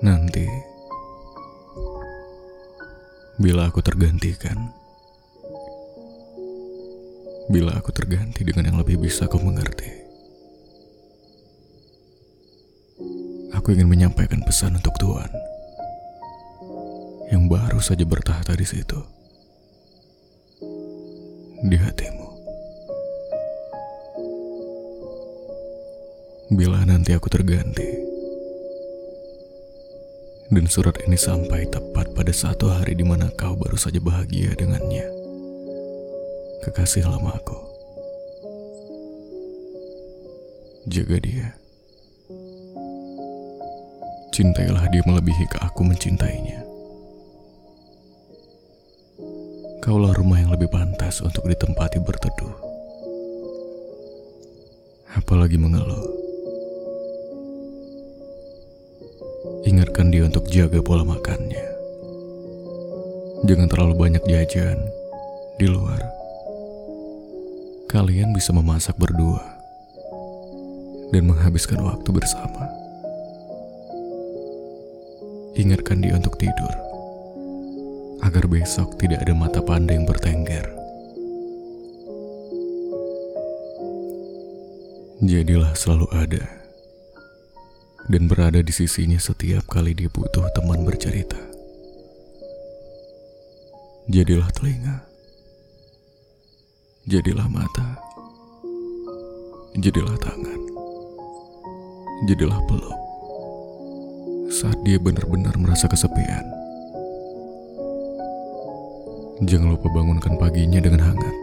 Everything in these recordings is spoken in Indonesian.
Nanti, bila aku tergantikan, bila aku terganti dengan yang lebih bisa kau mengerti, aku ingin menyampaikan pesan untuk Tuhan yang baru saja bertahta di situ, di hatimu. Bila nanti aku terganti, dan surat ini sampai tepat pada satu hari di mana kau baru saja bahagia dengannya. Kekasih lamaku. Jaga dia. Cintailah dia melebihi ke aku mencintainya. Kaulah rumah yang lebih pantas untuk ditempati berteduh. Apalagi mengeluh. Ingatkan dia untuk jaga pola makannya. Jangan terlalu banyak jajan di luar. Kalian bisa memasak berdua dan menghabiskan waktu bersama. Ingatkan dia untuk tidur agar besok tidak ada mata panda yang bertengger. Jadilah selalu ada dan berada di sisinya setiap kali dia butuh teman bercerita. Jadilah telinga, jadilah mata, jadilah tangan, jadilah peluk saat dia benar-benar merasa kesepian. Jangan lupa bangunkan paginya dengan hangat.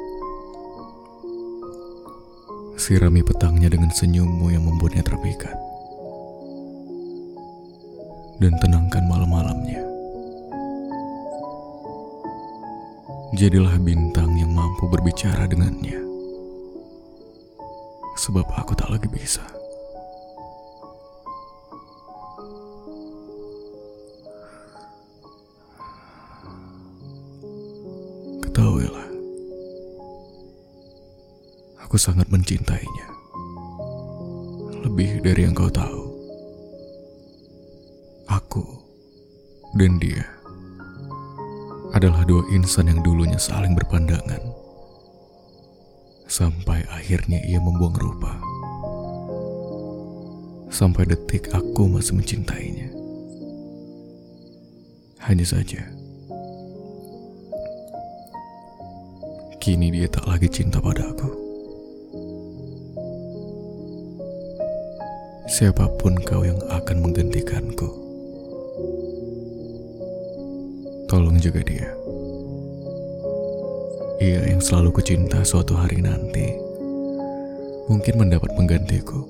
Sirami petangnya dengan senyummu yang membuatnya terpikat dan tenangkan malam-malamnya. Jadilah bintang yang mampu berbicara dengannya. Sebab aku tak lagi bisa. Ketahuilah, aku sangat mencintainya. Lebih dari yang kau tahu. Aku dan dia adalah dua insan yang dulunya saling berpandangan. Sampai akhirnya ia membuang rupa. Sampai detik aku masih mencintainya. Hanya saja, kini dia tak lagi cinta padaku. Siapa pun kau yang akan menggantikanku. Tolong jaga dia. Ia yang selalu kucinta suatu hari nanti mungkin mendapat penggantiku.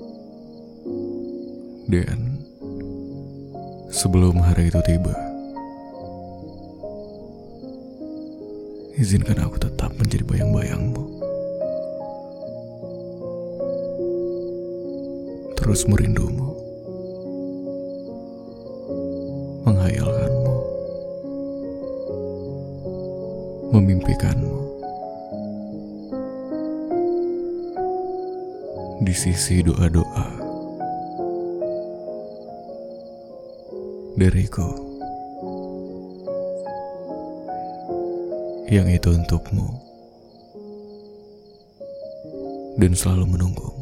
Dan sebelum hari itu tiba, izinkan aku tetap menjadi bayang-bayangmu. Terus merindumu. Menghayalkan memimpikanmu di sisi doa-doa dariku yang itu untukmu dan selalu menunggu.